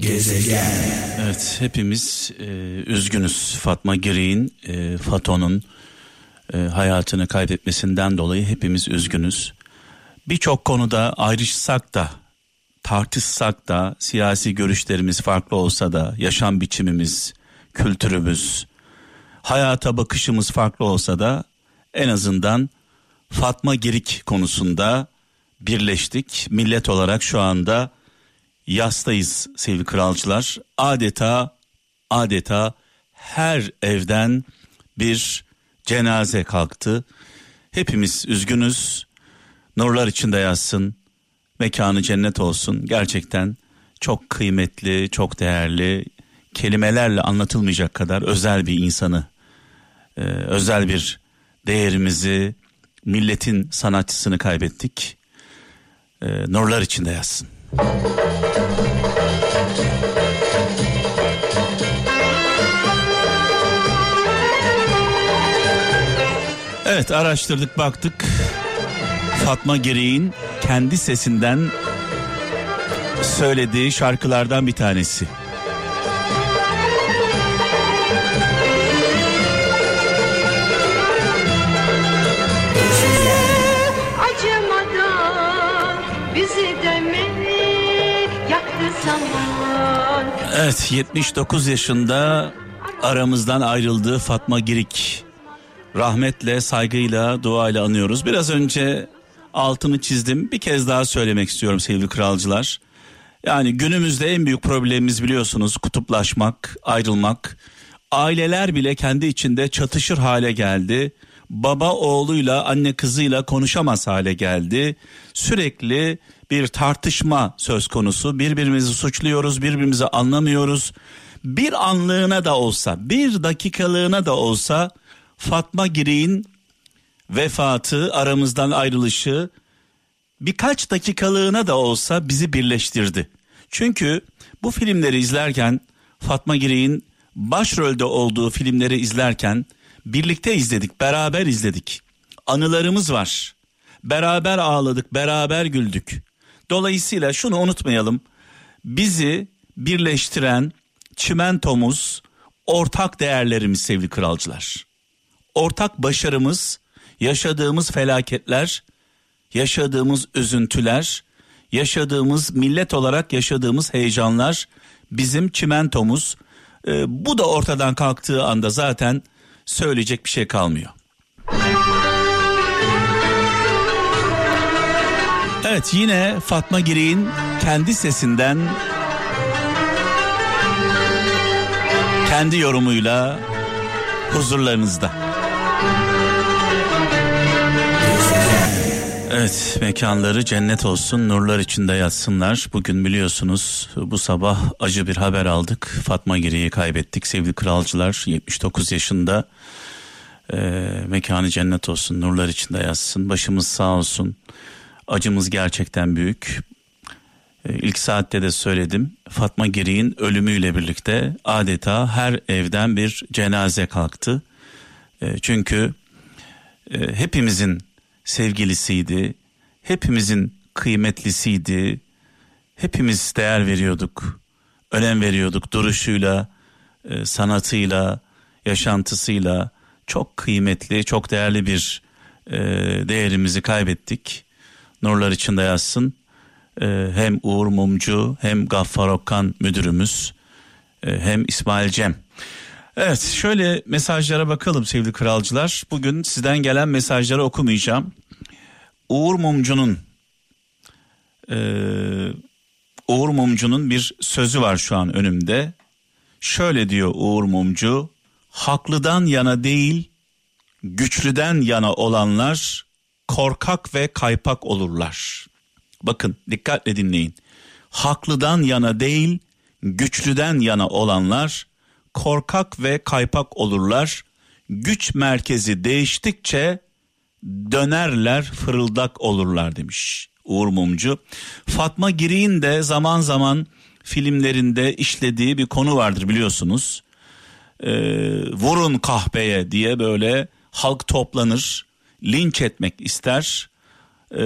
Gezegen. Evet hepimiz e, üzgünüz Fatma Girik'in e, Fato'nun e, hayatını kaybetmesinden dolayı hepimiz üzgünüz. Birçok konuda ayrışsak da tartışsak da siyasi görüşlerimiz farklı olsa da yaşam biçimimiz, kültürümüz, hayata bakışımız farklı olsa da en azından Fatma Girik konusunda birleştik. Millet olarak şu anda yastayız sevgili kralcılar. Adeta adeta her evden bir cenaze kalktı. Hepimiz üzgünüz. Nurlar içinde yazsın. Mekanı cennet olsun. Gerçekten çok kıymetli, çok değerli, kelimelerle anlatılmayacak kadar özel bir insanı, e, özel bir değerimizi, milletin sanatçısını kaybettik. E, nurlar içinde yazsın. Evet araştırdık baktık. Fatma Girik'in kendi sesinden söylediği şarkılardan bir tanesi. Evet 79 yaşında aramızdan ayrıldığı Fatma Girik. Rahmetle, saygıyla, duayla anıyoruz. Biraz önce altını çizdim. Bir kez daha söylemek istiyorum sevgili kralcılar. Yani günümüzde en büyük problemimiz biliyorsunuz kutuplaşmak, ayrılmak. Aileler bile kendi içinde çatışır hale geldi. Baba oğluyla, anne kızıyla konuşamaz hale geldi. Sürekli bir tartışma söz konusu. Birbirimizi suçluyoruz, birbirimizi anlamıyoruz. Bir anlığına da olsa, bir dakikalığına da olsa Fatma Girik'in vefatı, aramızdan ayrılışı birkaç dakikalığına da olsa bizi birleştirdi. Çünkü bu filmleri izlerken Fatma Girik'in başrolde olduğu filmleri izlerken birlikte izledik, beraber izledik. Anılarımız var. Beraber ağladık, beraber güldük. Dolayısıyla şunu unutmayalım. Bizi birleştiren çimentomuz, ortak değerlerimiz sevgili kralcılar. Ortak başarımız, yaşadığımız felaketler, yaşadığımız üzüntüler, yaşadığımız millet olarak yaşadığımız heyecanlar bizim çimentomuz. Ee, bu da ortadan kalktığı anda zaten söyleyecek bir şey kalmıyor. Evet yine Fatma Girik'in kendi sesinden kendi yorumuyla huzurlarınızda. Evet mekanları cennet olsun nurlar içinde yatsınlar. Bugün biliyorsunuz bu sabah acı bir haber aldık. Fatma Giri'yi kaybettik sevgili kralcılar 79 yaşında. Ee, mekanı cennet olsun nurlar içinde yatsın başımız sağ olsun. Acımız gerçekten büyük. Ee, ilk saatte de söyledim. Fatma Girik'in ölümüyle birlikte adeta her evden bir cenaze kalktı. Ee, çünkü e, hepimizin sevgilisiydi. Hepimizin kıymetlisiydi. Hepimiz değer veriyorduk. Önem veriyorduk duruşuyla, e, sanatıyla, yaşantısıyla çok kıymetli, çok değerli bir e, değerimizi kaybettik. Nurlar içinde yazsın. E, hem Uğur Mumcu hem Gaffar Okkan müdürümüz hem İsmail Cem. Evet şöyle mesajlara bakalım sevgili kralcılar. Bugün sizden gelen mesajları okumayacağım. Uğur Mumcu'nun e, Uğur Mumcu'nun bir sözü var şu an önümde. Şöyle diyor Uğur Mumcu, haklıdan yana değil, güçlüden yana olanlar korkak ve kaypak olurlar. Bakın dikkatle dinleyin. Haklıdan yana değil, güçlüden yana olanlar korkak ve kaypak olurlar. Güç merkezi değiştikçe dönerler fırıldak olurlar demiş Uğur Mumcu. Fatma Girik'in de zaman zaman filmlerinde işlediği bir konu vardır biliyorsunuz. Ee, vurun kahpeye diye böyle halk toplanır linç etmek ister. Ee,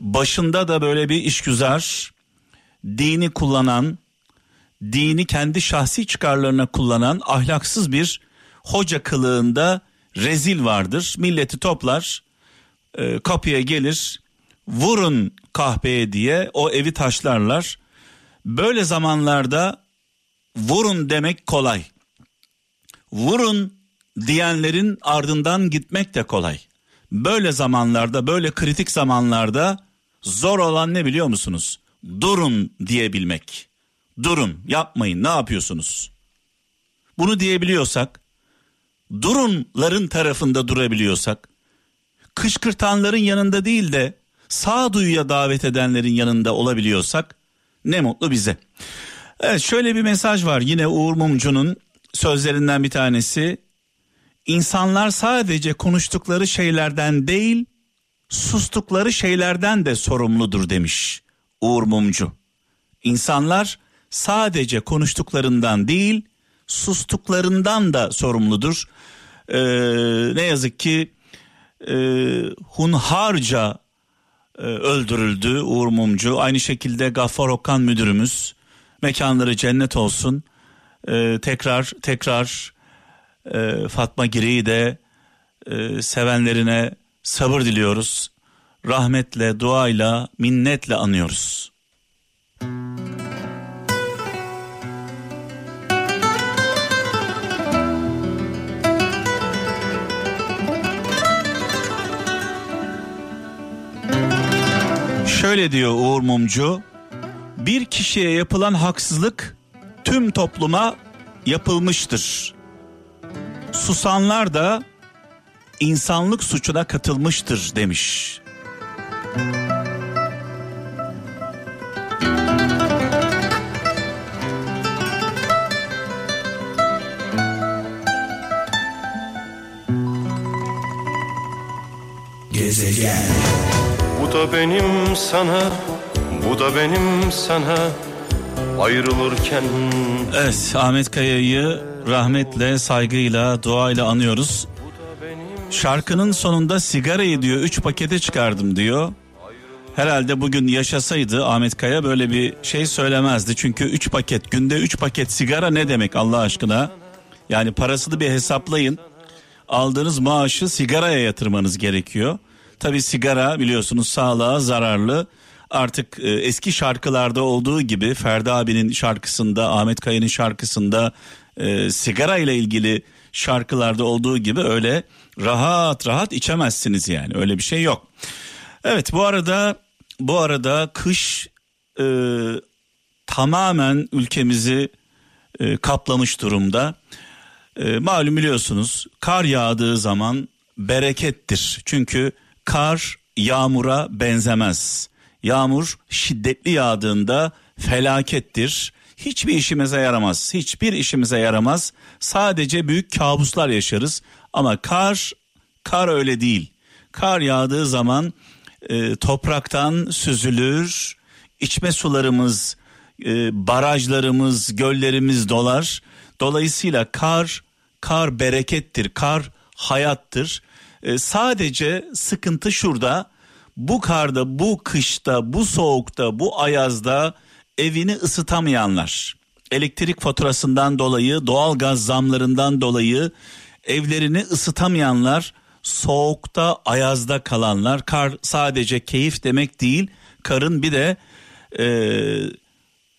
başında da böyle bir işgüzar dini kullanan dini kendi şahsi çıkarlarına kullanan ahlaksız bir hoca kılığında rezil vardır. Milleti toplar, e, kapıya gelir, vurun kahpeye diye o evi taşlarlar. Böyle zamanlarda vurun demek kolay. Vurun diyenlerin ardından gitmek de kolay. Böyle zamanlarda, böyle kritik zamanlarda zor olan ne biliyor musunuz? Durun diyebilmek. Durun, yapmayın, ne yapıyorsunuz? Bunu diyebiliyorsak, durunların tarafında durabiliyorsak, kışkırtanların yanında değil de sağduyuya davet edenlerin yanında olabiliyorsak ne mutlu bize. Evet şöyle bir mesaj var yine Uğur Mumcu'nun sözlerinden bir tanesi. İnsanlar sadece konuştukları şeylerden değil, sustukları şeylerden de sorumludur demiş Uğur Mumcu. İnsanlar sadece konuştuklarından değil, sustuklarından da sorumludur. Ee, ne yazık ki e, hunharca e, öldürüldü Uğur Mumcu. Aynı şekilde Gaffar Okan müdürümüz mekanları cennet olsun. E, tekrar tekrar e, Fatma Giri'yi de e, sevenlerine sabır diliyoruz. Rahmetle, duayla, minnetle anıyoruz. Şöyle diyor Uğur Mumcu. Bir kişiye yapılan haksızlık tüm topluma yapılmıştır. Susanlar da insanlık suçuna katılmıştır demiş. Gezegen da benim sana Bu da benim sana Ayrılırken Evet Ahmet Kaya'yı rahmetle, saygıyla, duayla anıyoruz. Şarkının sonunda sigarayı diyor üç pakete çıkardım diyor. Herhalde bugün yaşasaydı Ahmet Kaya böyle bir şey söylemezdi. Çünkü üç paket günde üç paket sigara ne demek Allah aşkına? Yani parasını bir hesaplayın. Aldığınız maaşı sigaraya yatırmanız gerekiyor. Tabi sigara biliyorsunuz sağlığa zararlı. Artık e, eski şarkılarda olduğu gibi Ferdi abinin şarkısında, Ahmet Kaya'nın şarkısında e, sigara ile ilgili şarkılarda olduğu gibi öyle rahat rahat içemezsiniz yani. Öyle bir şey yok. Evet bu arada bu arada kış e, tamamen ülkemizi e, kaplamış durumda. E, malum biliyorsunuz kar yağdığı zaman berekettir. Çünkü kar yağmura benzemez. Yağmur şiddetli yağdığında felakettir. Hiçbir işimize yaramaz. Hiçbir işimize yaramaz. Sadece büyük kabuslar yaşarız. Ama kar, kar öyle değil. Kar yağdığı zaman e, topraktan süzülür. İçme sularımız, e, barajlarımız, göllerimiz dolar. Dolayısıyla kar, kar berekettir. Kar hayattır. E, sadece sıkıntı şurada. Bu karda, bu kışta, bu soğukta, bu ayazda evini ısıtamayanlar, elektrik faturasından dolayı, doğal gaz zamlarından dolayı evlerini ısıtamayanlar, soğukta, ayazda kalanlar, kar sadece keyif demek değil, karın bir de e,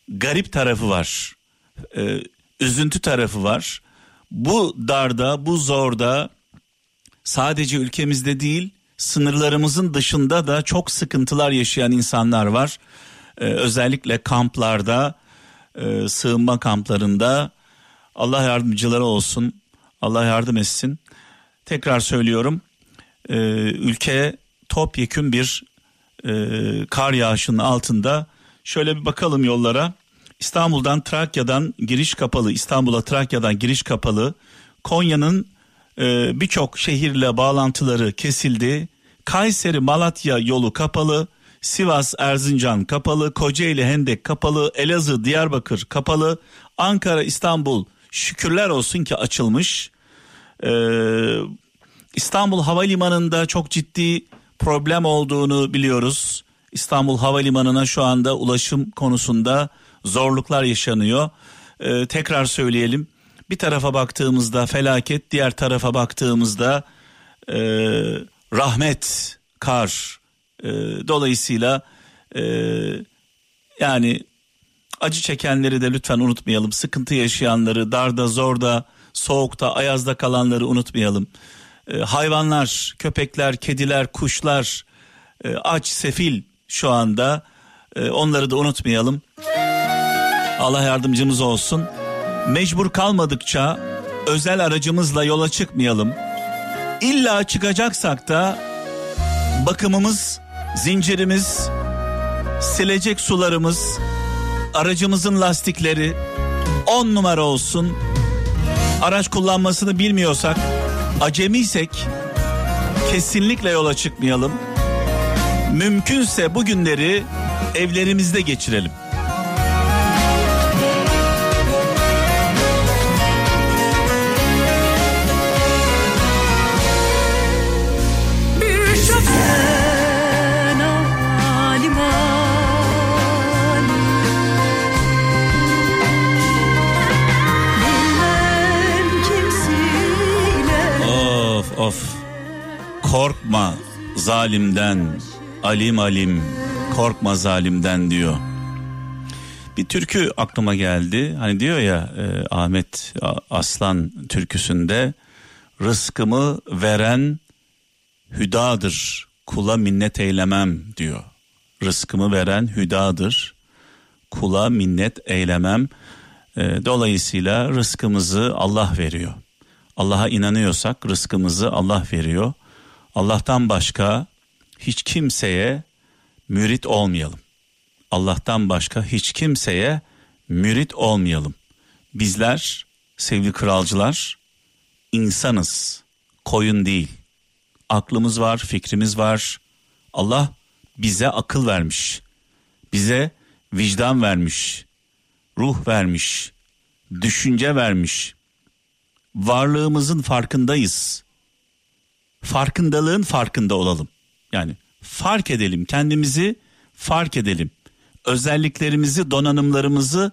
garip tarafı var, e, üzüntü tarafı var. Bu darda, bu zorda sadece ülkemizde değil, sınırlarımızın dışında da çok sıkıntılar yaşayan insanlar var e, özellikle kamplarda, e, sığınma kamplarında Allah yardımcıları olsun, Allah yardım etsin. Tekrar söylüyorum, e, ülke topyekün bir e, kar yağışının altında. Şöyle bir bakalım yollara. İstanbul'dan Trakya'dan giriş kapalı, İstanbul'a Trakya'dan giriş kapalı. Konya'nın e, birçok şehirle bağlantıları kesildi. Kayseri Malatya yolu kapalı. Sivas Erzincan kapalı, Kocaeli Hendek kapalı, Elazığ Diyarbakır kapalı, Ankara İstanbul şükürler olsun ki açılmış. Ee, İstanbul Havalimanı'nda çok ciddi problem olduğunu biliyoruz. İstanbul Havalimanı'na şu anda ulaşım konusunda zorluklar yaşanıyor. e, tekrar söyleyelim. Bir tarafa baktığımızda felaket, diğer tarafa baktığımızda e, rahmet, kar. E, dolayısıyla e, yani acı çekenleri de lütfen unutmayalım. Sıkıntı yaşayanları, darda, zorda, soğukta, ayazda kalanları unutmayalım. E, hayvanlar, köpekler, kediler, kuşlar e, aç, sefil şu anda. E, onları da unutmayalım. Allah yardımcımız olsun. Mecbur kalmadıkça özel aracımızla yola çıkmayalım. İlla çıkacaksak da bakımımız, zincirimiz, silecek sularımız, aracımızın lastikleri on numara olsun. Araç kullanmasını bilmiyorsak, acemiysek kesinlikle yola çıkmayalım. Mümkünse bu günleri evlerimizde geçirelim. Zalimden alim alim korkma zalimden diyor. Bir türkü aklıma geldi. Hani diyor ya e, Ahmet Aslan türküsünde rızkımı veren hüdadır kula minnet eylemem diyor. Rızkımı veren hüdadır kula minnet eylemem. E, dolayısıyla rızkımızı Allah veriyor. Allah'a inanıyorsak rızkımızı Allah veriyor. Allah'tan başka hiç kimseye mürit olmayalım. Allah'tan başka hiç kimseye mürit olmayalım. Bizler sevgili kralcılar insanız, koyun değil. Aklımız var, fikrimiz var. Allah bize akıl vermiş. Bize vicdan vermiş. Ruh vermiş. Düşünce vermiş varlığımızın farkındayız. Farkındalığın farkında olalım. Yani fark edelim kendimizi fark edelim. Özelliklerimizi, donanımlarımızı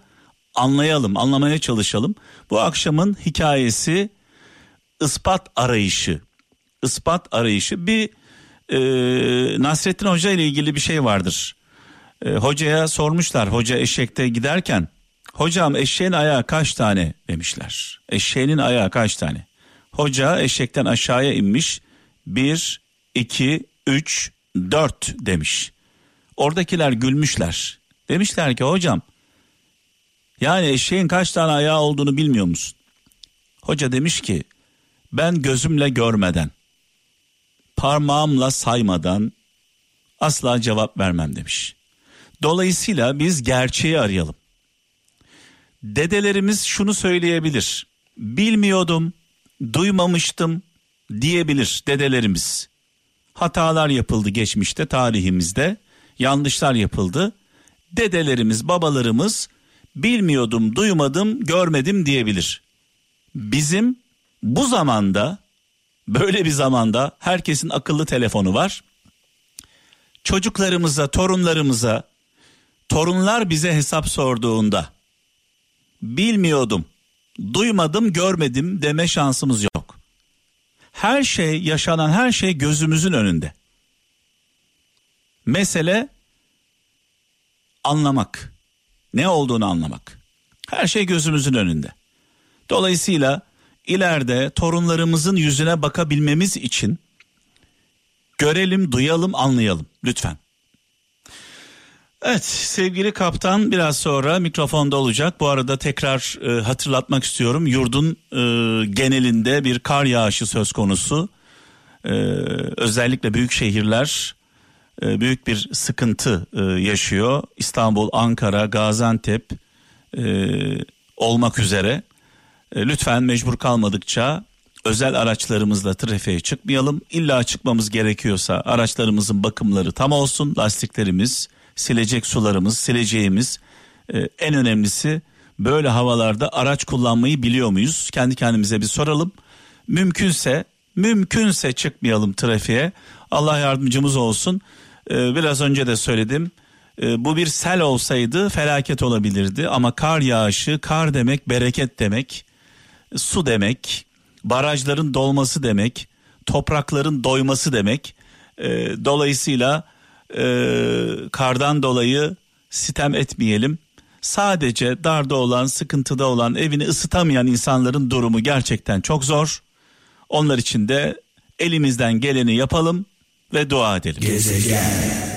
anlayalım, anlamaya çalışalım. Bu akşamın hikayesi ispat arayışı. Ispat arayışı bir e, Nasrettin Hoca ile ilgili bir şey vardır. E, hocaya sormuşlar hoca eşekte giderken Hocam eşeğin ayağı kaç tane demişler. Eşeğinin ayağı kaç tane? Hoca eşekten aşağıya inmiş. Bir, iki, üç, dört demiş. Oradakiler gülmüşler. Demişler ki hocam yani eşeğin kaç tane ayağı olduğunu bilmiyor musun? Hoca demiş ki ben gözümle görmeden parmağımla saymadan asla cevap vermem demiş. Dolayısıyla biz gerçeği arayalım dedelerimiz şunu söyleyebilir. Bilmiyordum, duymamıştım diyebilir dedelerimiz. Hatalar yapıldı geçmişte tarihimizde, yanlışlar yapıldı. Dedelerimiz, babalarımız bilmiyordum, duymadım, görmedim diyebilir. Bizim bu zamanda böyle bir zamanda herkesin akıllı telefonu var. Çocuklarımıza, torunlarımıza, torunlar bize hesap sorduğunda bilmiyordum, duymadım, görmedim deme şansımız yok. Her şey, yaşanan her şey gözümüzün önünde. Mesele anlamak. Ne olduğunu anlamak. Her şey gözümüzün önünde. Dolayısıyla ileride torunlarımızın yüzüne bakabilmemiz için görelim, duyalım, anlayalım lütfen. Evet sevgili kaptan biraz sonra mikrofonda olacak. Bu arada tekrar e, hatırlatmak istiyorum. Yurdun e, genelinde bir kar yağışı söz konusu. E, özellikle büyük şehirler e, büyük bir sıkıntı e, yaşıyor. İstanbul, Ankara, Gaziantep e, olmak üzere. E, lütfen mecbur kalmadıkça özel araçlarımızla trafiğe çıkmayalım. İlla çıkmamız gerekiyorsa araçlarımızın bakımları tam olsun. Lastiklerimiz silecek sularımız, sileceğimiz e, en önemlisi böyle havalarda araç kullanmayı biliyor muyuz? Kendi kendimize bir soralım. Mümkünse mümkünse çıkmayalım trafiğe. Allah yardımcımız olsun. E, biraz önce de söyledim. E, bu bir sel olsaydı felaket olabilirdi ama kar yağışı, kar demek bereket demek, su demek, barajların dolması demek, toprakların doyması demek. E, dolayısıyla e, kardan dolayı sitem etmeyelim. Sadece darda olan, sıkıntıda olan, evini ısıtamayan insanların durumu gerçekten çok zor. Onlar için de elimizden geleni yapalım ve dua edelim. Gezegen